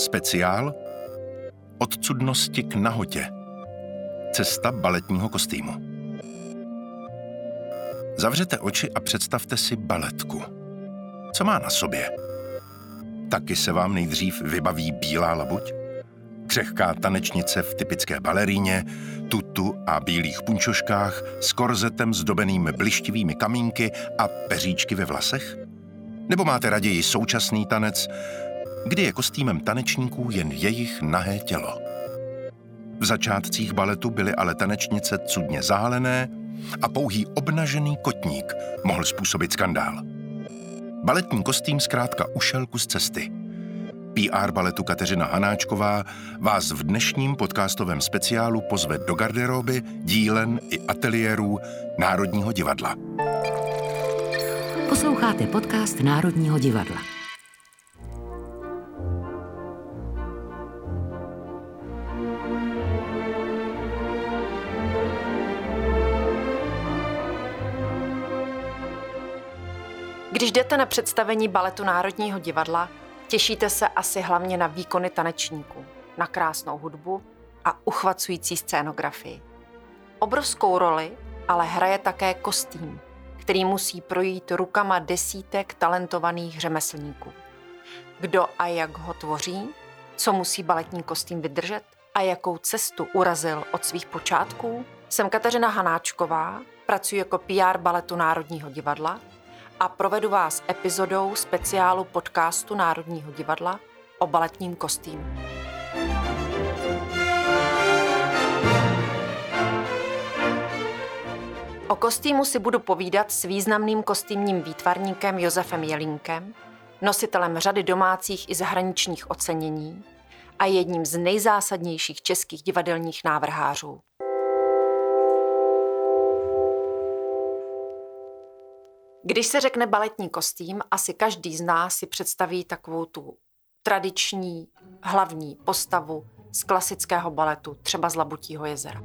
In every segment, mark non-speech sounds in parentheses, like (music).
Speciál Od cudnosti k nahotě. Cesta baletního kostýmu. Zavřete oči a představte si baletku. Co má na sobě? Taky se vám nejdřív vybaví bílá labuť? Křehká tanečnice v typické baleríně, tutu a bílých punčoškách s korzetem zdobeným blištivými kamínky a peříčky ve vlasech? Nebo máte raději současný tanec, kdy je kostýmem tanečníků jen jejich nahé tělo? V začátcích baletu byly ale tanečnice cudně zálené a pouhý obnažený kotník mohl způsobit skandál. Baletní kostým zkrátka ušel kus cesty – PR baletu Kateřina Hanáčková vás v dnešním podcastovém speciálu pozve do garderoby, dílen i ateliérů Národního divadla. Posloucháte podcast Národního divadla. Když jdete na představení baletu Národního divadla, Těšíte se asi hlavně na výkony tanečníků, na krásnou hudbu a uchvacující scénografii. Obrovskou roli ale hraje také kostým, který musí projít rukama desítek talentovaných řemeslníků. Kdo a jak ho tvoří, co musí baletní kostým vydržet a jakou cestu urazil od svých počátků, jsem Kateřina Hanáčková, pracuji jako PR baletu Národního divadla a provedu vás epizodou speciálu podcastu Národního divadla o baletním kostýmu. O kostýmu si budu povídat s významným kostýmním výtvarníkem Josefem Jelínkem, nositelem řady domácích i zahraničních ocenění a jedním z nejzásadnějších českých divadelních návrhářů. Když se řekne baletní kostým, asi každý z nás si představí takovou tu tradiční hlavní postavu z klasického baletu, třeba z Labutího jezera.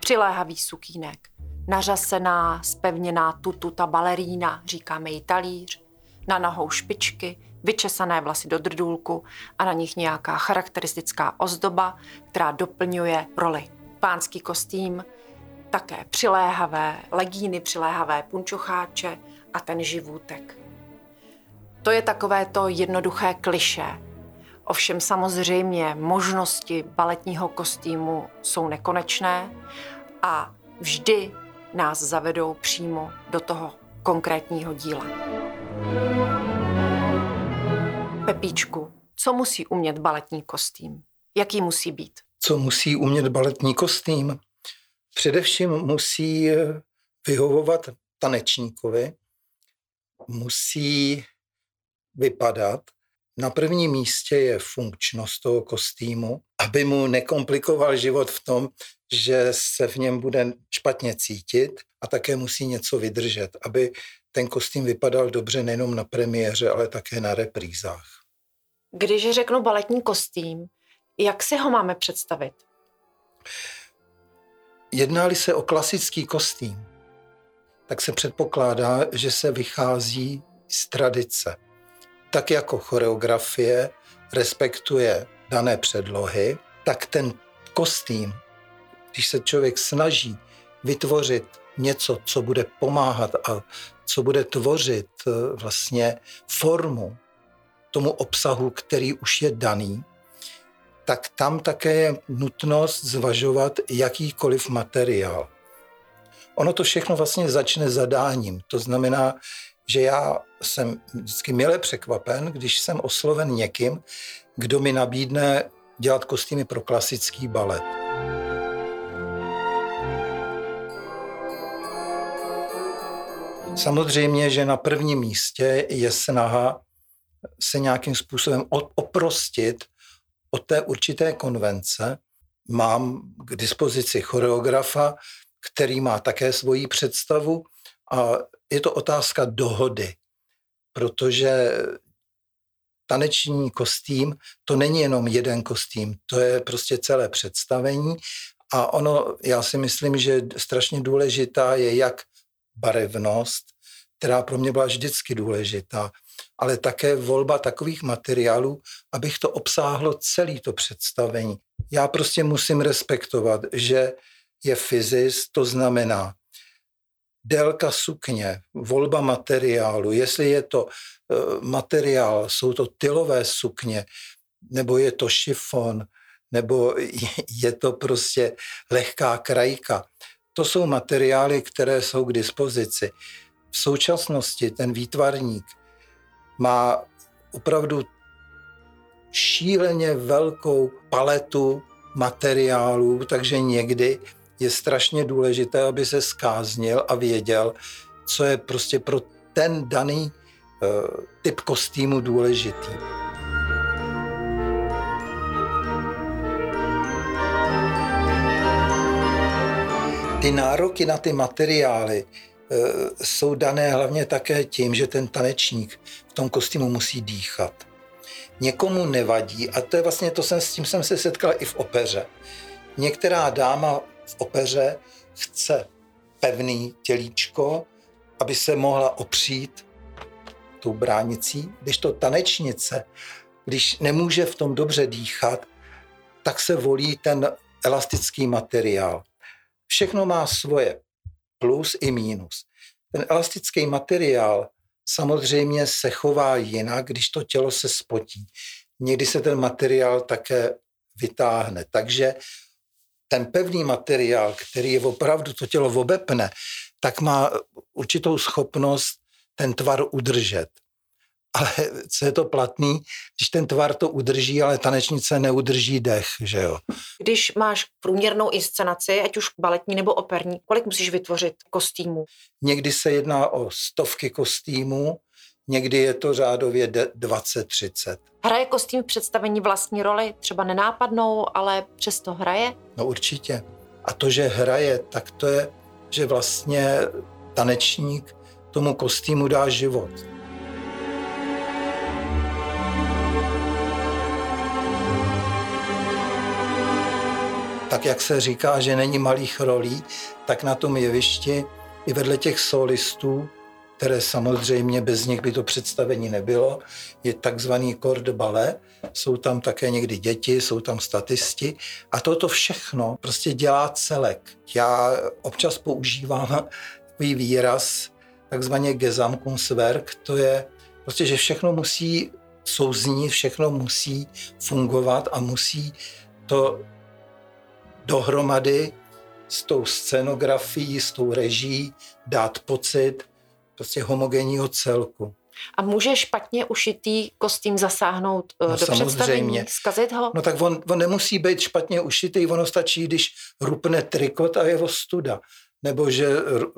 Přiléhavý sukínek, nařasená, spevněná tututa balerína, říkáme jí talíř, na nohou špičky, vyčesané vlasy do drdůlku a na nich nějaká charakteristická ozdoba, která doplňuje roli. Pánský kostým také přiléhavé legíny, přiléhavé punčocháče a ten živůtek. To je takové to jednoduché kliše. Ovšem samozřejmě možnosti baletního kostýmu jsou nekonečné a vždy nás zavedou přímo do toho konkrétního díla. Pepíčku, co musí umět baletní kostým? Jaký musí být? Co musí umět baletní kostým? Především musí vyhovovat tanečníkovi, musí vypadat. Na prvním místě je funkčnost toho kostýmu, aby mu nekomplikoval život v tom, že se v něm bude špatně cítit a také musí něco vydržet, aby ten kostým vypadal dobře nejenom na premiéře, ale také na reprízách. Když řeknu baletní kostým, jak si ho máme představit? Jedná-li se o klasický kostým, tak se předpokládá, že se vychází z tradice. Tak jako choreografie respektuje dané předlohy, tak ten kostým, když se člověk snaží vytvořit něco, co bude pomáhat a co bude tvořit eh, vlastně formu tomu obsahu, který už je daný, tak tam také je nutnost zvažovat jakýkoliv materiál. Ono to všechno vlastně začne zadáním. To znamená, že já jsem vždycky milé překvapen, když jsem osloven někým, kdo mi nabídne dělat kostýmy pro klasický balet. Samozřejmě, že na prvním místě je snaha se nějakým způsobem oprostit od té určité konvence mám k dispozici choreografa, který má také svoji představu a je to otázka dohody, protože taneční kostým, to není jenom jeden kostým, to je prostě celé představení a ono, já si myslím, že strašně důležitá je jak barevnost, která pro mě byla vždycky důležitá, ale také volba takových materiálů, abych to obsáhlo celé to představení. Já prostě musím respektovat, že je fyzis, to znamená délka sukně, volba materiálu, jestli je to eh, materiál, jsou to tylové sukně, nebo je to šifon, nebo (laughs) je to prostě lehká krajka. To jsou materiály, které jsou k dispozici. V současnosti ten výtvarník má opravdu šíleně velkou paletu materiálů, takže někdy je strašně důležité, aby se skáznil a věděl, co je prostě pro ten daný uh, typ kostýmu důležitý. Ty nároky na ty materiály jsou dané hlavně také tím, že ten tanečník v tom kostýmu musí dýchat. Někomu nevadí, a to je vlastně to, jsem, s tím jsem se setkal i v opeře. Některá dáma v opeře chce pevný tělíčko, aby se mohla opřít tou bránicí, když to tanečnice, když nemůže v tom dobře dýchat, tak se volí ten elastický materiál. Všechno má svoje plus i mínus. Ten elastický materiál samozřejmě se chová jinak, když to tělo se spotí. Někdy se ten materiál také vytáhne. Takže ten pevný materiál, který je opravdu to tělo obepne, tak má určitou schopnost ten tvar udržet. Ale co je to platný, když ten tvar to udrží, ale tanečnice neudrží dech, že jo? Když máš průměrnou inscenaci, ať už baletní nebo operní, kolik musíš vytvořit kostýmů? Někdy se jedná o stovky kostýmů, někdy je to řádově 20-30. Hraje kostým v představení vlastní roli, třeba nenápadnou, ale přesto hraje? No určitě. A to, že hraje, tak to je, že vlastně tanečník tomu kostýmu dá život. Tak jak se říká, že není malých rolí, tak na tom jevišti i vedle těch solistů které samozřejmě bez nich by to představení nebylo, je takzvaný kord bale. Jsou tam také někdy děti, jsou tam statisti a toto všechno prostě dělá celek. Já občas používám takový výraz, takzvaně Gesamtkunstwerk, to je prostě, že všechno musí souznít, všechno musí fungovat a musí to dohromady s tou scenografií, s tou režií dát pocit, prostě homogenního celku. A může špatně ušitý kostým zasáhnout eh, no, do samozřejmě. představení, zkazit ho? No tak on, on nemusí být špatně ušitý, ono stačí, když rupne trikot a je ostuda. Nebo že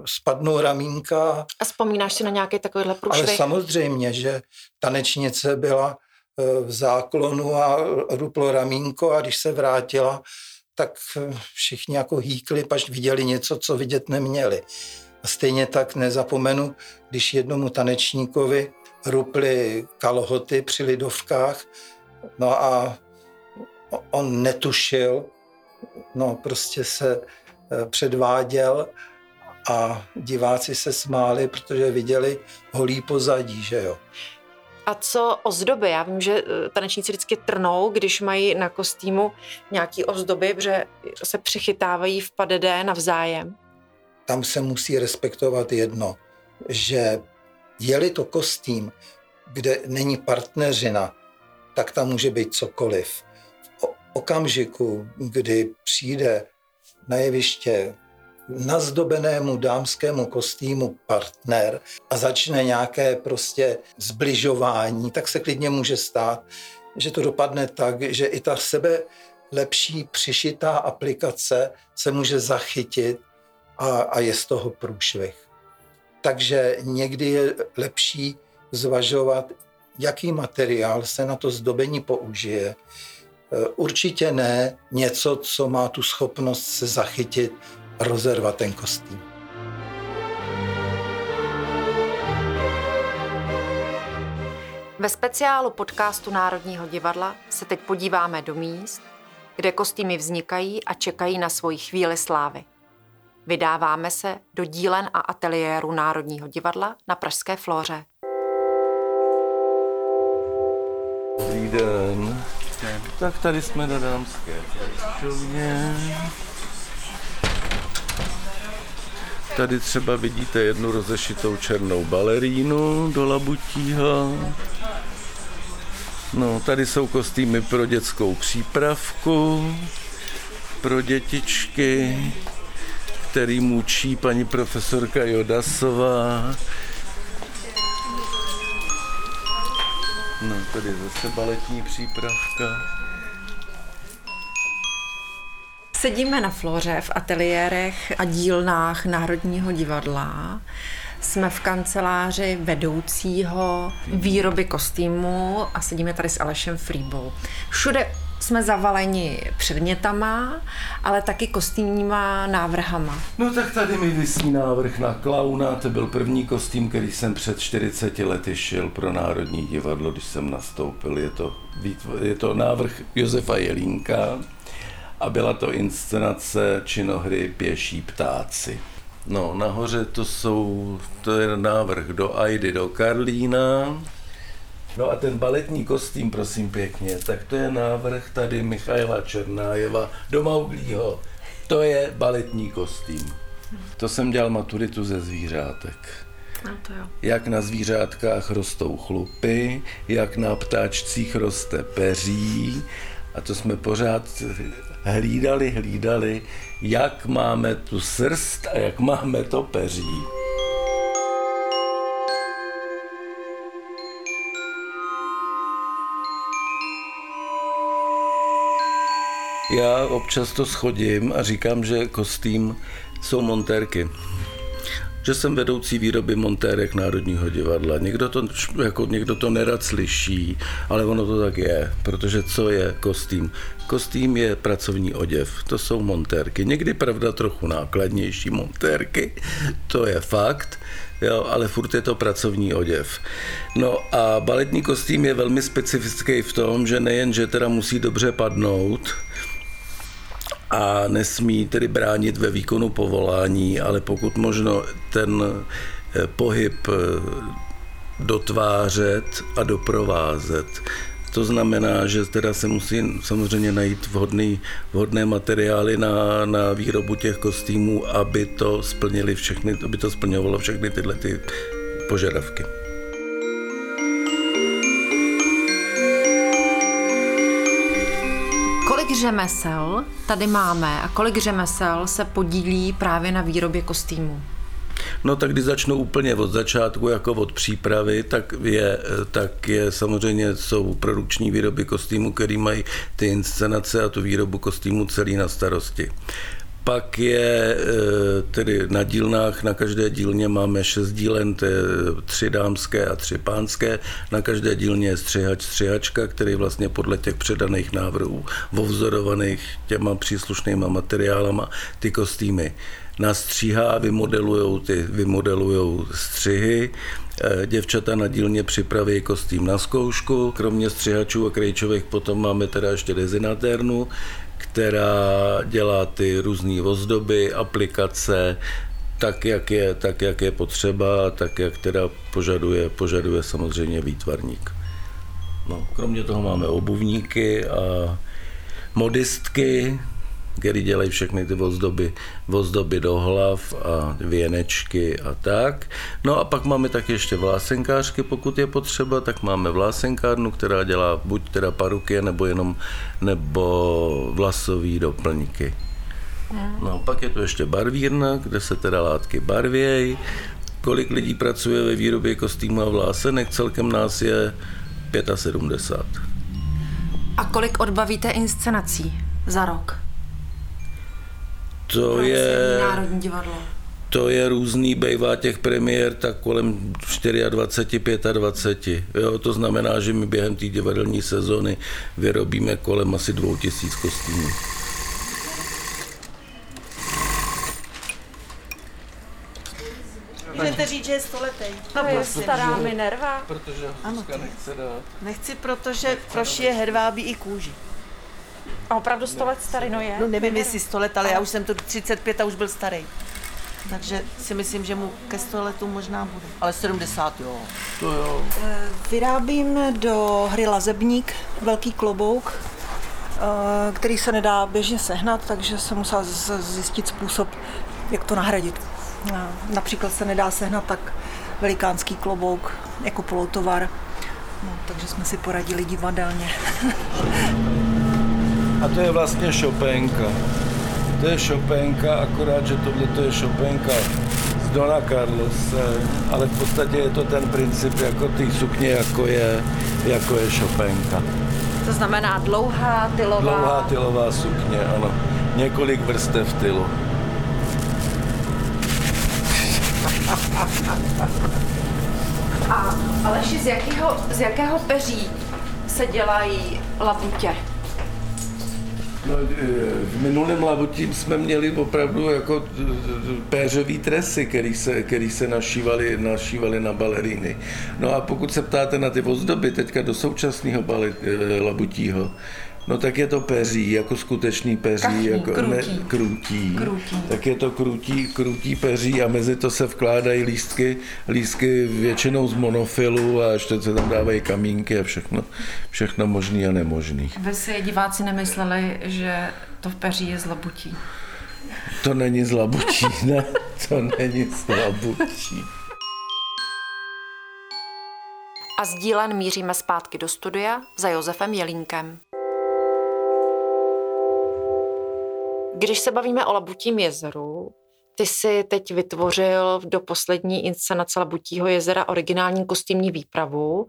spadnou ramínka. A vzpomínáš si na nějaký takovýhle průšvih? Ale samozřejmě, že tanečnice byla eh, v záklonu a ruplo ramínko a když se vrátila, tak eh, všichni jako hýkli, paž viděli něco, co vidět neměli. A stejně tak nezapomenu, když jednomu tanečníkovi ruply kalhoty při lidovkách, no a on netušil, no prostě se eh, předváděl a diváci se smáli, protože viděli holý pozadí, že jo. A co ozdoby? Já vím, že eh, tanečníci vždycky trnou, když mají na kostýmu nějaký ozdoby, protože se přichytávají v padedé navzájem tam se musí respektovat jedno, že je-li to kostým, kde není partneřina, tak tam může být cokoliv. V okamžiku, kdy přijde na jeviště nazdobenému dámskému kostýmu partner a začne nějaké prostě zbližování, tak se klidně může stát, že to dopadne tak, že i ta sebe lepší přišitá aplikace se může zachytit a, a je z toho průšvih. Takže někdy je lepší zvažovat, jaký materiál se na to zdobení použije. E, určitě ne něco, co má tu schopnost se zachytit rozervat ten kostým. Ve speciálu podcastu Národního divadla se teď podíváme do míst, kde kostýmy vznikají a čekají na svoji chvíli slávy. Vydáváme se do dílen a ateliéru Národního divadla na Pražské Flóře. Dobrý den. Tak tady jsme na dámské. Tady třeba vidíte jednu rozešitou černou balerínu do labutího. No, tady jsou kostýmy pro dětskou přípravku, pro dětičky, který mučí paní profesorka Jodasová. No, tady zase baletní přípravka. Sedíme na Floře v ateliérech a dílnách Národního divadla. Jsme v kanceláři vedoucího výroby kostýmu a sedíme tady s Alešem Frýbou. Všude jsme zavaleni předmětama, ale taky kostýmníma návrhama. No tak tady mi vysí návrh na klauna, to byl první kostým, který jsem před 40 lety šil pro Národní divadlo, když jsem nastoupil. Je to, je to návrh Josefa Jelínka a byla to inscenace činohry Pěší ptáci. No, nahoře to jsou, to je návrh do Aidy, do Karlína. No a ten baletní kostým, prosím pěkně, tak to je návrh tady Michaila Černájeva do Mauglího. To je baletní kostým. To jsem dělal maturitu ze zvířátek. No to jo. Jak na zvířátkách rostou chlupy, jak na ptáčcích roste peří. A to jsme pořád hlídali, hlídali, jak máme tu srst a jak máme to peří. Já občas to schodím a říkám, že kostým jsou montérky že jsem vedoucí výroby montérek Národního divadla. Někdo to, jako, někdo to nerad slyší, ale ono to tak je, protože co je kostým? Kostým je pracovní oděv, to jsou montérky. Někdy, pravda, trochu nákladnější montérky, to je fakt, jo, ale furt je to pracovní oděv. No a baletní kostým je velmi specifický v tom, že nejen, že teda musí dobře padnout, a nesmí tedy bránit ve výkonu povolání, ale pokud možno ten eh, pohyb eh, dotvářet a doprovázet. To znamená, že teda se musí samozřejmě najít vhodný, vhodné materiály na, na výrobu těch kostýmů, aby to splnili všechny, aby to splňovalo všechny tyhle ty požadavky. Řemesel tady máme a kolik řemesel se podílí právě na výrobě kostýmů? No tak když začnu úplně od začátku, jako od přípravy, tak je, tak je samozřejmě jsou produkční výroby kostýmů, který mají ty inscenace a tu výrobu kostýmů celý na starosti. Pak je e, tedy na dílnách, na každé dílně máme šest dílen, to je tři dámské a tři pánské. Na každé dílně je střihač, střihačka, který vlastně podle těch předaných návrhů, vovzorovaných těma příslušnýma materiálama, ty kostýmy nastříhá, vymodelujou, ty, vymodelujou střihy, e, děvčata na dílně připraví kostým na zkoušku. Kromě střihačů a krejčových potom máme teda ještě dezinatérnu, která dělá ty různé ozdoby, aplikace, tak jak, je, tak, jak je potřeba, tak, jak teda požaduje, požaduje samozřejmě výtvarník. No, kromě toho máme obuvníky a modistky, který dělají všechny ty ozdoby, ozdoby do hlav a věnečky a tak. No a pak máme taky ještě vlásenkářky, pokud je potřeba, tak máme vlásenkárnu, která dělá buď teda paruky, nebo jenom nebo vlasový doplňky. No pak je tu ještě barvírna, kde se teda látky barvějí. Kolik lidí pracuje ve výrobě kostýmů a vlásenek, celkem nás je 75. A kolik odbavíte inscenací za rok? To je... Národní divadlo. To je různý, bejvá těch premiér tak kolem 24, 25. Jo, to znamená, že my během té divadelní sezóny vyrobíme kolem asi 2000 kostýmů. Můžete říct, že je stoletý. To je stará Minerva. Protože Ano. nechce dát. Nechci, protože prošije hedvábí i kůži. A opravdu sto let starý, no je. No nevím, jestli 100 let, ale já už jsem to 35 a už byl starý. takže si myslím, že mu ke 100 letům možná bude. Ale 70, jo. To jo. Vyrábím do hry Lazebník velký klobouk, eh, který se nedá běžně sehnat, takže jsem musela zjistit způsob, jak to nahradit. Eh, Například se nedá sehnat tak velikánský klobouk jako polotovar, no, takže jsme si poradili divadelně. (laughs) A to je vlastně šopenka. To je šopenka, akorát, že tohle to je šopenka z Dona Carlose, ale v podstatě je to ten princip jako ty sukně, jako je, jako je šopenka. To znamená dlouhá, tylová. Dlouhá tylová sukně, ano. Několik vrstev tylu. A Aleši, z jakého, z jakého peří se dělají labutě? No, e, v minulém labutím jsme měli opravdu jako e, péřový tresy, který se, který se našívali, našívali na baleríny. No a pokud se ptáte na ty ozdoby teďka do současného e, labutího, no tak je to peří, jako skutečný peří, Kachní, jako krutí. Ne, krutí. Krutí. Tak je to krutí, krutí peří a mezi to se vkládají lístky, lístky většinou z monofilu a ještě se tam dávají kamínky a všechno, všechno možný a nemožný. Vy si diváci nemysleli, že to v peří je z labutí. To není z labutí, (laughs) ne, to není z labutí. A s dílen míříme zpátky do studia za Josefem Jelínkem. Když se bavíme o Labutím jezeru, ty si teď vytvořil do poslední inscenace Labutího jezera originální kostýmní výpravu.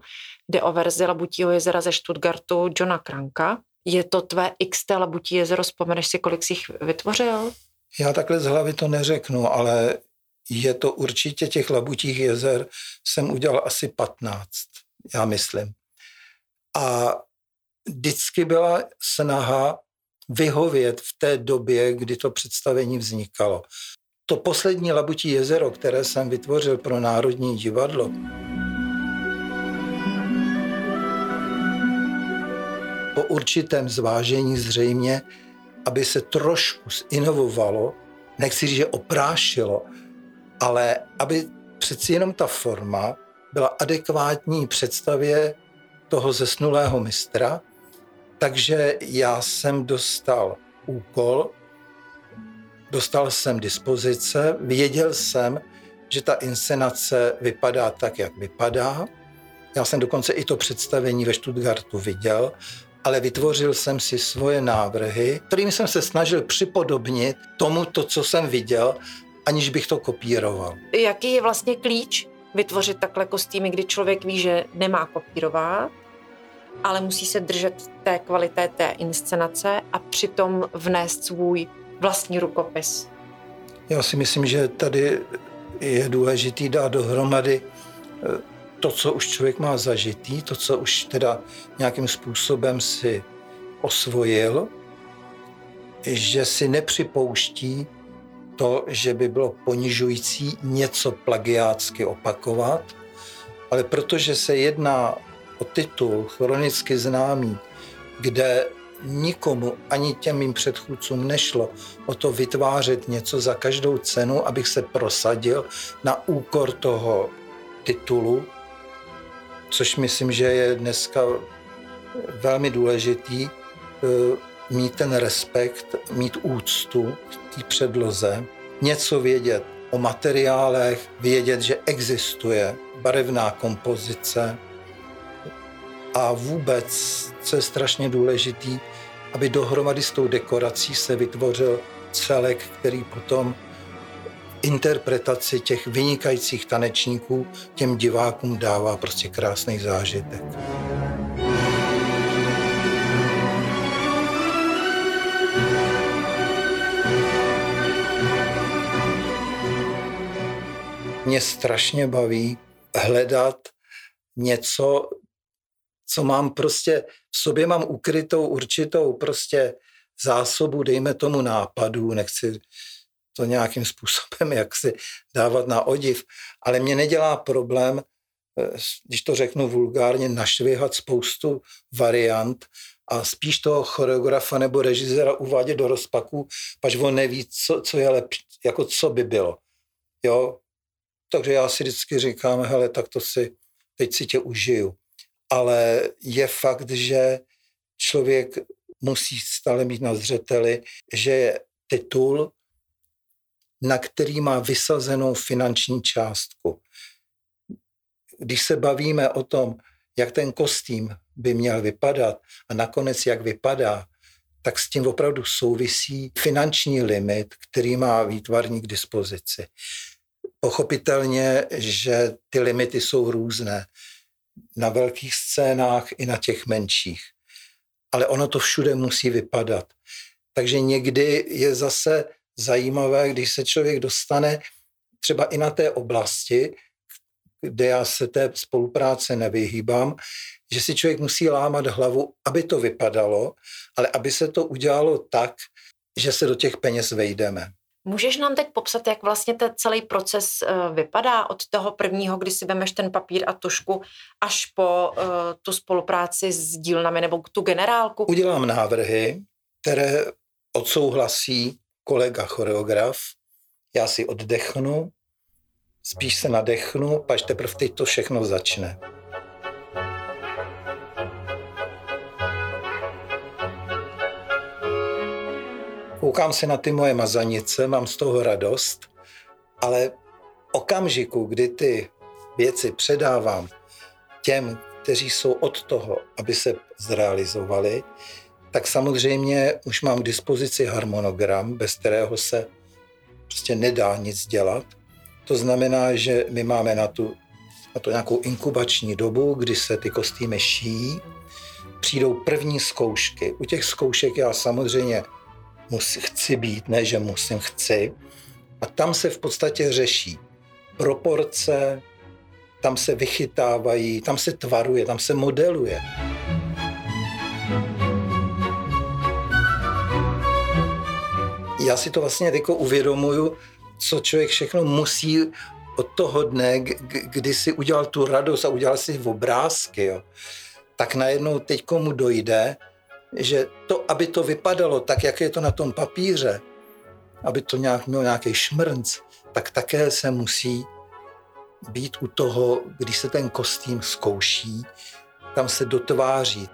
Jde o verzi Labutího jezera ze Stuttgartu Johna Kranka. Je to tvé XT Labutí jezero, vzpomeneš si, kolik jsi jich vytvořil? Já takhle z hlavy to neřeknu, ale je to určitě těch labutích jezer, jsem udělal asi 15, já myslím. A vždycky byla snaha vyhovět v té době, kdy to představení vznikalo. To poslední labutí jezero, které jsem vytvořil pro Národní divadlo, po určitém zvážení zřejmě, aby se trošku zinovovalo, nechci říct, že oprášilo, ale aby přeci jenom ta forma byla adekvátní představě toho zesnulého mistra. Takže já jsem dostal úkol, dostal jsem dispozice, věděl jsem, že ta inscenace vypadá tak, jak vypadá. Já jsem dokonce i to představení ve Stuttgartu viděl, ale vytvořil jsem si svoje návrhy, kterými jsem se snažil připodobnit tomu, to, co jsem viděl, aniž bych to kopíroval. Jaký je vlastně klíč vytvořit takhle kostýmy, kdy člověk ví, že nemá kopírovat, ale musí se držet té kvality té inscenace a přitom vnést svůj vlastní rukopis. Já si myslím, že tady je důležitý dát dohromady eh, to, co už člověk má zažitý, to, co už teda nějakým způsobem si osvojil, že si nepřipouští to, že by bylo ponižující něco plagiátsky opakovat, ale protože se jedná o titul chronicky známý, kde nikomu, ani těm mým předchůdcům nešlo o to vytvářet něco za každou cenu, abych se prosadil na úkor toho titulu, což myslím, že je dneska velmi důležitý eh, mít ten respekt, mít úctu k té předloze, něco vědět o materiálech, vědět, že existuje barevná kompozice a vůbec, co je strašně důležitý, aby dohromady s tou dekorací se vytvořil celek, který potom interpretaci těch vynikajících tanečníků těm divákům dává prostě krásný zážitek. Mě strašně baví hledat něco, co mám prostě, v sobě mám ukrytou určitou prostě zásobu, dejme tomu nápadů, nechci to nějakým způsobem (laughs) jak si dávat na odiv, ale mě nedělá problém, eh, když to řeknu vulgárně, našvihat spoustu variant a spíš toho choreografa nebo režiséra uvádět do rozpaku, pač on neví, co, co je lepší, jako co by bylo. Jo, takže já si vždycky říkám, hele, tak to si, teď si tě užiju. Ale je fakt, že člověk musí stále mít na zřeteli, že je titul, na který má vysazenou finanční částku. Když se bavíme o tom, jak ten kostým by měl vypadat a nakonec jak vypadá, tak s tím opravdu souvisí finanční limit, který má výtvarník k dispozici. Pochopitelně, že ty limity jsou různé na velkých scénách i na těch menších. Ale ono to všude musí vypadat. Takže někdy je zase zajímavé, když se člověk dostane třeba i na té oblasti, kde já se té spolupráce nevyhýbám, že si člověk musí lámat hlavu, aby to vypadalo, ale aby se to udělalo tak, že se do těch peněz vejdeme. Můžeš nám teď popsat, jak vlastně ten celý proces uh, vypadá od toho prvního, kdy si vemeš ten papír a tušku, až po uh, tu spolupráci s dílnami nebo tu generálku? Udělám návrhy, které odsouhlasí kolega choreograf, já si oddechnu, spíš se nadechnu, pač teprve teď to všechno začne. Koukám se na ty moje mazanice, mám z toho radost, ale okamžiku, kdy ty věci předávám těm, kteří jsou od toho, aby se zrealizovali, tak samozřejmě už mám k dispozici harmonogram, bez kterého se prostě nedá nic dělat. To znamená, že my máme na, tu, na to nějakou inkubační dobu, kdy se ty kostýmy šijí, přijdou první zkoušky. U těch zkoušek já samozřejmě musí, chci být, ne že musím, chci. A tam se v podstatě řeší proporce, tam se vychytávají, tam se tvaruje, tam se modeluje. Já si to vlastně jako uvědomuju, co člověk všechno musí od toho dne, kdy si udělal tu radost a udělal si obrázky, jo, tak najednou teď komu dojde, že to, aby to vypadalo tak, jak je to na tom papíře, aby to nějak mělo nějaký šmrnc, tak také se musí být u toho, když se ten kostým zkouší, tam se dotváří.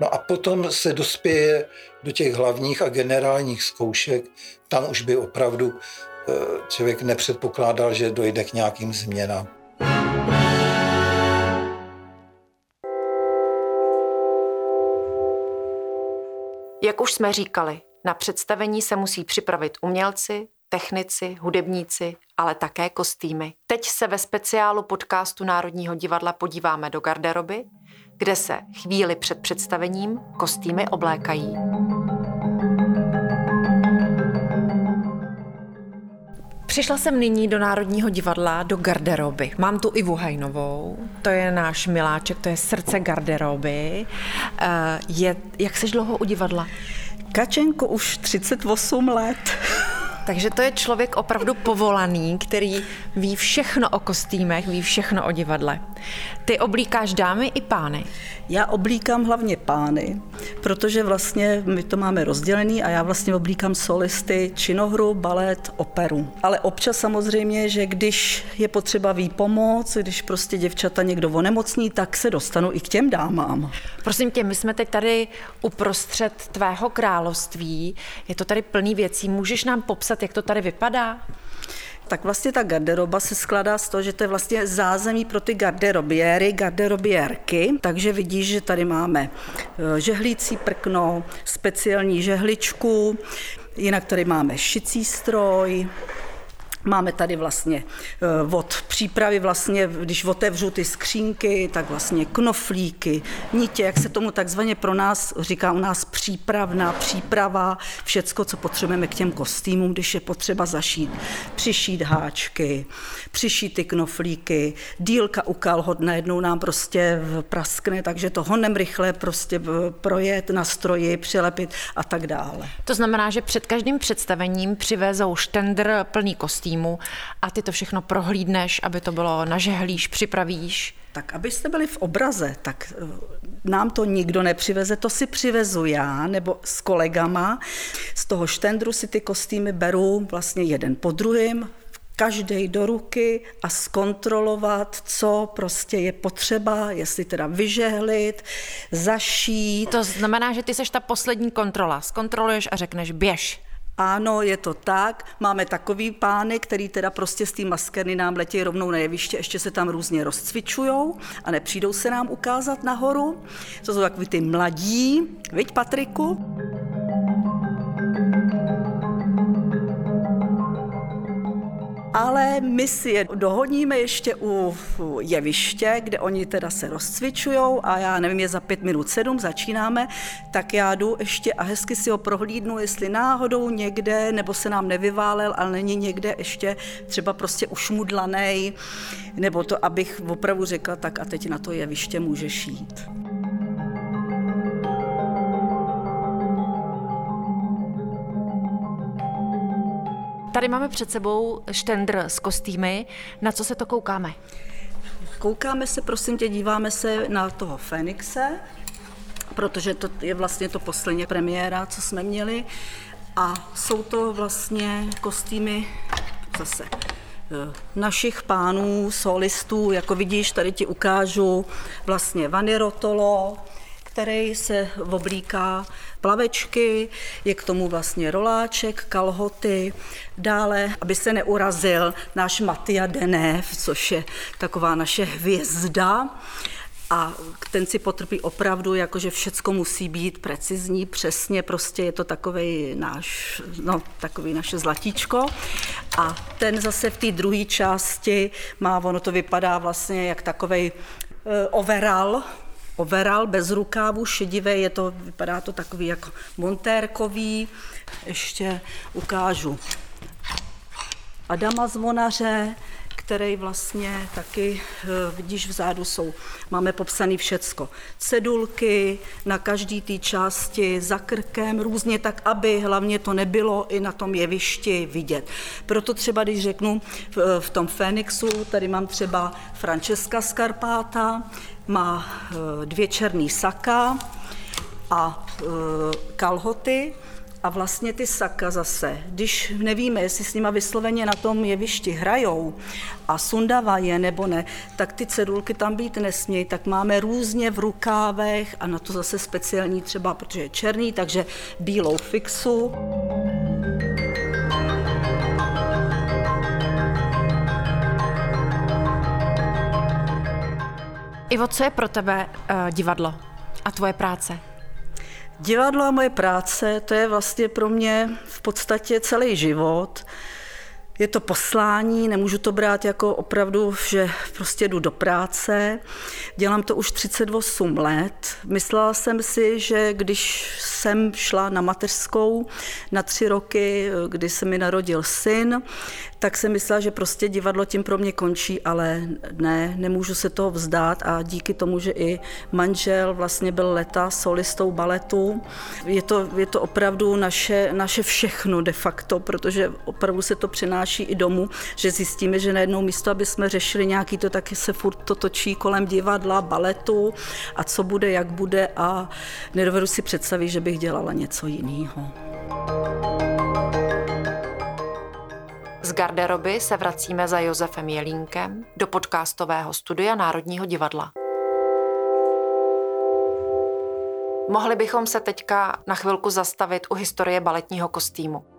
No a potom se dospěje do těch hlavních a generálních zkoušek, tam už by opravdu eh, člověk nepředpokládal, že dojde k nějakým změnám. Jak už jsme říkali, na představení se musí připravit umělci, technici, hudebníci, ale také kostýmy. Teď se ve speciálu podcastu Národního divadla podíváme do garderoby, kde se chvíli před představením kostýmy oblékají. Přišla jsem nyní do Národního divadla, do garderoby. Mám tu Ivu Hajnovou, to je náš miláček, to je srdce garderoby. Eh, je, jak seš dlouho u divadla? Kačenko už 38 let. Takže to je člověk opravdu povolaný, který ví všechno o kostýmech, ví všechno o divadle. Ty oblíkáš dámy i pány? Já oblíkám hlavně pány, protože vlastně my to máme rozdělený a já vlastně oblíkám solisty, činohru, balet, operu. Ale občas samozřejmě, že když je potřeba výpomoc, když prostě děvčata někdo onemocní, tak se dostanu i k těm dámám. Prosím tě, my jsme teď tady uprostřed tvého království, je to tady plný věcí, můžeš nám popsat, jak to tady vypadá? tak vlastně ta garderoba se skládá z toho, že to je vlastně zázemí pro ty garderobiéry, garderobiérky, takže vidíš, že tady máme eh, žehlící prkno, speciální žehličku, jinak tady máme šicí stroj, Máme tady vlastně eh, od přípravy vlastně, když otevřu ty skřínky, tak vlastně knoflíky, nitě, jak se tomu takzvaně pro nás říká u nás přípravná příprava, všecko, co potřebujeme k těm kostýmům, když je potřeba zašít, přišít háčky, přišít ty knoflíky, dílka u kalhot najednou nám prostě praskne, takže to honem rychle prostě projet na stroji, přilepit a tak dále. To znamená, že před každým představením přivezou štendr plný kostým kostýmu a ty to všechno prohlídneš, aby to bylo nažehlíš, připravíš. Tak abyste byli v obraze, tak eh, nám to nikdo nepřiveze, to si přivezu já nebo s kolegama. Z toho štendru si ty kostýmy beru vlastně jeden po druhém, každý do ruky a zkontrolovat, co prostě je potřeba, jestli teda vyžehlit, zašít. To znamená, že ty seš ta poslední kontrola. Zkontroluješ a řekneš běž. Ano, je to tak. Máme takový pány, který teda prostě z té maskerny nám letí rovnou na jeviště, ještě se tam různě rozcvičujou a nepřijdou se nám ukázat nahoru. To jsou takový ty mladí, viď Patriku? Ale my si je dohodníme ještě u jeviště, kde oni teda se rozcvičujou a já nevím, je za pět minut sedm, začínáme, tak já jdu ještě a hezky si ho prohlídnu, jestli náhodou někde, nebo se nám nevyválel, ale není někde ještě třeba prostě ušmudlaný, nebo to, abych opravdu řekla, tak a teď na to jeviště můžeš jít. Tady máme před sebou štendr s kostýmy. Na co se to koukáme? Koukáme se, prosím tě, díváme se na toho Fenixe, protože to je vlastně to poslední premiéra, co jsme měli. A jsou to vlastně kostýmy zase eh, našich pánů, solistů, jako vidíš, tady ti ukážu vlastně Vany Rotolo, který se oblíká plavečky, je k tomu vlastně roláček, kalhoty, dále, aby se neurazil náš Matia Denev, což je taková naše hvězda, a ten si potrpí opravdu, jakože všecko musí být precizní, přesně, prostě je to takový náš, no, takový naše zlatíčko. A ten zase v té druhé části má, ono to vypadá vlastně jak takový uh, overall bez rukávu, šedivé, je to, vypadá to takový jako montérkový. Ještě ukážu Adama Zvonaře, který vlastně taky, eh, vidíš, vzadu jsou, máme popsaný všecko. Cedulky na každý té části za krkem, různě tak, aby hlavně to nebylo i na tom jevišti vidět. Proto třeba, když řeknu v, v tom Fénixu, tady mám třeba Francesca Scarpata, má eh, dvě černý saka a eh, kalhoty, a vlastně ty saka zase, když nevíme, jestli s nima vysloveně na tom jevišti hrajou a sundava je nebo ne, tak ty cedulky tam být nesmějí, tak máme různě v rukávech a na to zase speciální třeba, protože je černý, takže bílou fixu. Ivo, co je pro tebe uh, divadlo a tvoje práce? Divadlo a moje práce, to je vlastně pro mě v podstatě celý život. Je to poslání, nemůžu to brát jako opravdu, že prostě jdu do práce. Dělám to už 38 let. Myslela jsem si, že když jsem šla na mateřskou na tři roky, kdy se mi narodil syn, tak jsem myslela, že prostě divadlo tím pro mě končí, ale ne, nemůžu se toho vzdát a díky tomu, že i manžel vlastně byl leta solistou baletu, je to, je to opravdu naše, naše všechno de facto, protože opravdu se to přináší i domů, že zjistíme, že najednou místo, aby jsme řešili nějaký to, tak se furt to točí kolem divadla, baletu a co bude, jak bude a nedovedu si představit, že bych dělala něco jiného. Z garderoby se vracíme za Josefem Jelínkem do podcastového studia Národního divadla. Mohli bychom se teďka na chvilku zastavit u historie baletního kostýmu.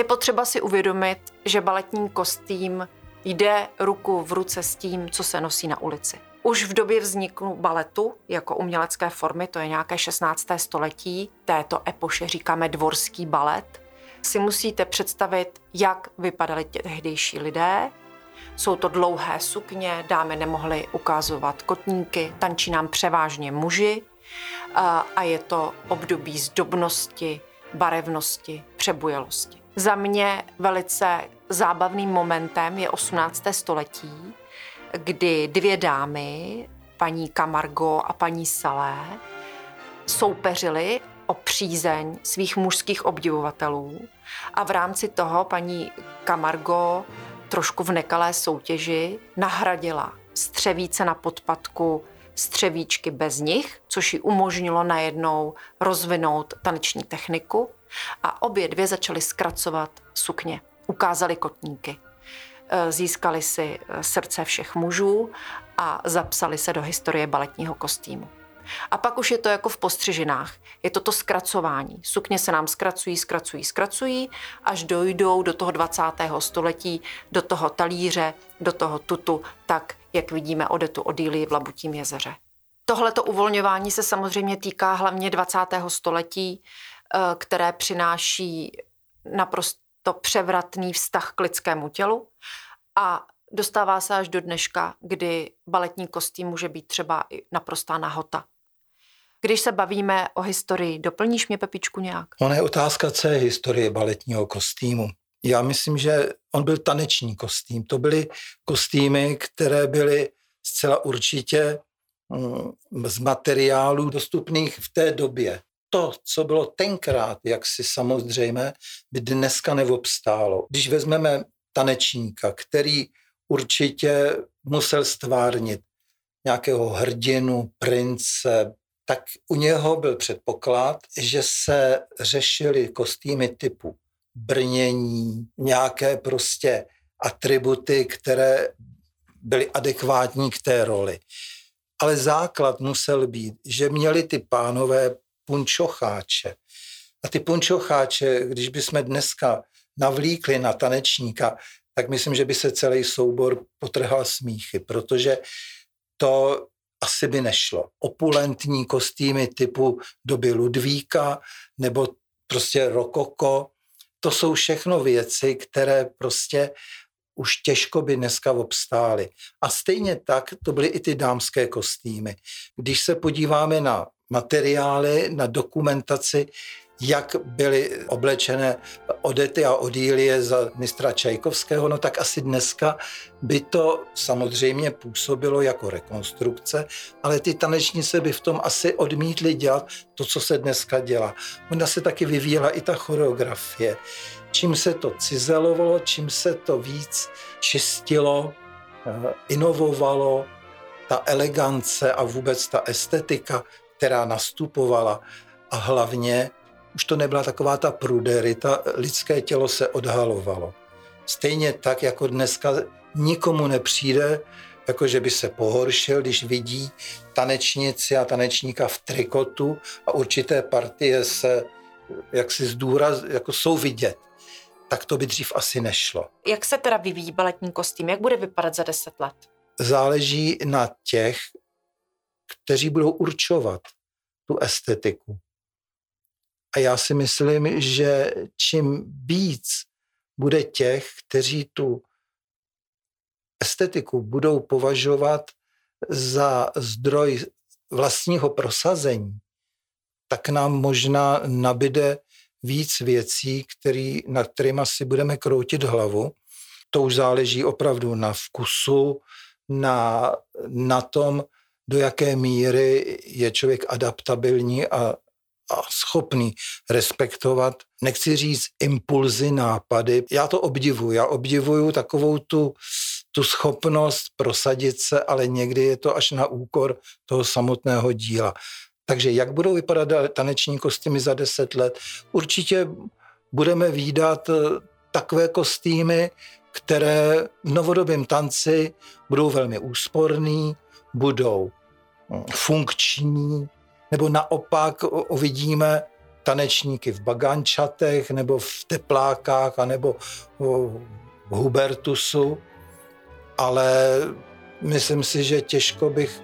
Je potřeba si uvědomit, že baletní kostým jde ruku v ruce s tím, co se nosí na ulici. Už v době vzniku baletu jako umělecké formy, to je nějaké 16. století, této epoše říkáme dvorský balet, si musíte představit, jak vypadali tehdejší lidé. Jsou to dlouhé sukně, dámy nemohly ukazovat kotníky, tančí nám převážně muži a je to období zdobnosti, barevnosti, přebujelosti. Za mě velice zábavným momentem je 18. století, kdy dvě dámy, paní Camargo a paní Salé, soupeřily o přízeň svých mužských obdivovatelů a v rámci toho paní Camargo trošku v nekalé soutěži nahradila střevíce na podpadku střevíčky bez nich, což ji umožnilo najednou rozvinout taneční techniku a obě dvě začaly zkracovat sukně. Ukázali kotníky. E, získali si e, srdce všech mužů a zapsali se do historie baletního kostýmu. A pak už je to jako v postřižinách. Je to to zkracování. Sukně se nám zkracují, zkracují, zkracují, až dojdou do toho 20. století, do toho talíře, do toho tutu, tak, jak vidíme Odetu Odílii v Labutím jezeře. Tohleto uvolňování se samozřejmě týká hlavně 20. století, eh, které přináší naprosto převratný vztah k lidskému tělu a dostává se až do dneška, kdy baletní kostým může být třeba i naprostá nahota. Když se bavíme o historii, doplníš mě, Pepičku, nějak? Ona je otázka, co je historie baletního kostýmu. Já myslím, že on byl taneční kostým. To byly kostýmy, které byly zcela určitě mm, z materiálů dostupných v té době. To, co bylo tenkrát, jak si samozřejmě, by dneska neobstálo. Když vezmeme tanečníka, který určitě musel stvárnit nějakého hrdinu, prince, tak u něho byl předpoklad, že se řešily kostýmy typu brnění, nějaké prostě atributy, které byly adekvátní k té roli. Ale základ musel být, že měli ty pánové punčocháče. A ty punčocháče, když bychom dneska navlíkli na tanečníka, tak myslím, že by se celý soubor potrhal smíchy, protože to asi by nešlo. Opulentní kostýmy typu doby Ludvíka nebo prostě rokoko, to jsou všechno věci, které prostě už těžko by dneska obstály. A stejně tak to byly i ty dámské kostýmy. Když se podíváme na materiály, na dokumentaci, jak byly oblečené Odety a Odílie za mistra Čajkovského, no tak asi dneska by to samozřejmě působilo jako rekonstrukce, ale ty tanečnice by v tom asi odmítly dělat to, co se dneska dělá. Ona se taky vyvíjela i ta choreografie. Čím se to cizelovalo, čím se to víc čistilo, eh, inovovalo, ta elegance a vůbec ta estetika, která nastupovala a hlavně už to nebyla taková ta pruderita, lidské tělo se odhalovalo. Stejně tak, jako dneska nikomu nepřijde, jako že by se pohoršil, když vidí tanečnici a tanečníka v trikotu a určité partie se jak si zdůraz, jako jsou vidět. Tak to by dřív asi nešlo. Jak se teda vyvíjí baletní kostým? Jak bude vypadat za deset let? Záleží na těch, kteří budou určovat tu estetiku. A já si myslím, že čím víc bude těch, kteří tu estetiku budou považovat za zdroj vlastního prosazení, tak nám možná nabide víc věcí, který, na kterými si budeme kroutit hlavu. To už záleží opravdu na vkusu, na, na tom, do jaké míry je člověk adaptabilní a a schopný respektovat, nechci říct impulzy, nápady. Já to obdivuju. Já obdivuju takovou tu, tu schopnost prosadit se, ale někdy je to až na úkor toho samotného díla. Takže jak budou vypadat taneční kostýmy za deset let? Určitě budeme výdat eh, takové kostýmy, které v novodobém tanci budou velmi úsporný, budou funkční, nebo naopak uvidíme tanečníky v bagančatech, nebo v teplákách, anebo v Hubertusu, ale myslím si, že těžko bych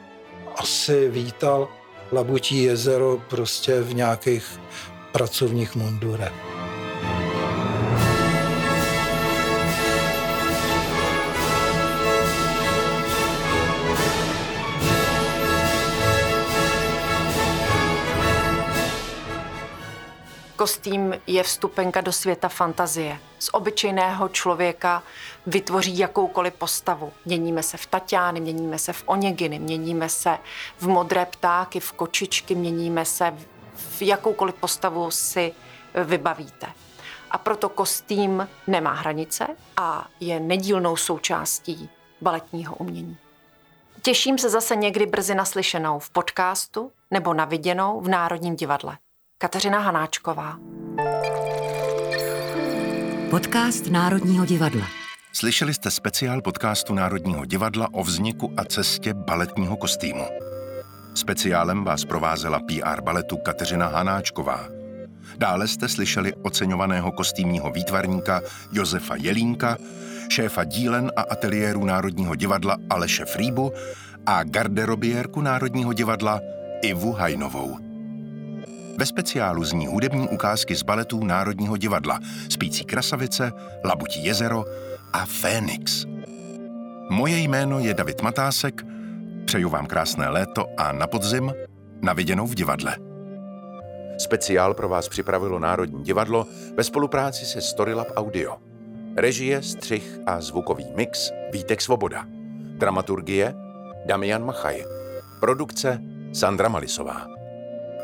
asi vítal Labutí jezero prostě v nějakých pracovních mundurech. Kostým je vstupenka do světa fantazie. Z obyčejného člověka vytvoří jakoukoliv postavu. Měníme se v Tatiány, měníme se v Oněginy, měníme se v modré ptáky, v kočičky, měníme se v jakoukoliv postavu si vybavíte. A proto kostým nemá hranice a je nedílnou součástí baletního umění. Těším se zase někdy brzy naslyšenou v podcastu nebo na viděnou v Národním divadle. Kateřina Hanáčková. Podcast Národního divadla. Slyšeli jste speciál podcastu Národního divadla o vzniku a cestě baletního kostýmu. Speciálem vás provázela PR baletu Kateřina Hanáčková. Dále jste slyšeli oceňovaného kostýmního výtvarníka Josefa Jelínka, šéfa dílen a ateliéru Národního divadla Aleše Frýbu a garderobiérku Národního divadla Ivu Hajnovou. Ve speciálu zní hudební ukázky z baletů Národního divadla Spící krasavice, Labutí jezero a Fénix. Moje jméno je David Matásek, přeju vám krásné léto a na podzim na viděnou v divadle. Speciál pro vás připravilo Národní divadlo ve spolupráci se Storylab Audio. Režie, střih a zvukový mix Vítek Svoboda. Dramaturgie Damian Machaj. Produkce Sandra Malisová.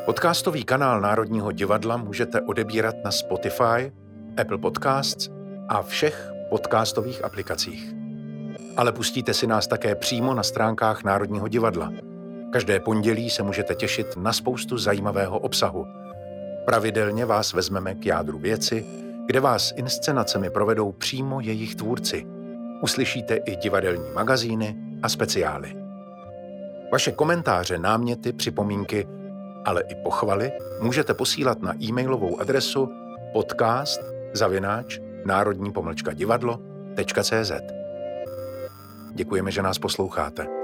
Podcastový kanál Národního divadla můžete odebírat na Spotify, Apple Podcasts a všech podcastových aplikacích. Ale pustíte si nás také přímo na stránkách Národního divadla. Každé pondělí se můžete těšit na spoustu zajímavého obsahu. Pravidelně vás vezmeme k jádru věci, kde vás inscenacemi provedou přímo jejich tvůrci. Uslyšíte i divadelní magazíny a speciály. Vaše komentáře, náměty, připomínky, ale i pochvaly můžete posílat na e-mailovou adresu podcast zavináč národní pomlčka divadlo.cz. Děkujeme, že nás posloucháte.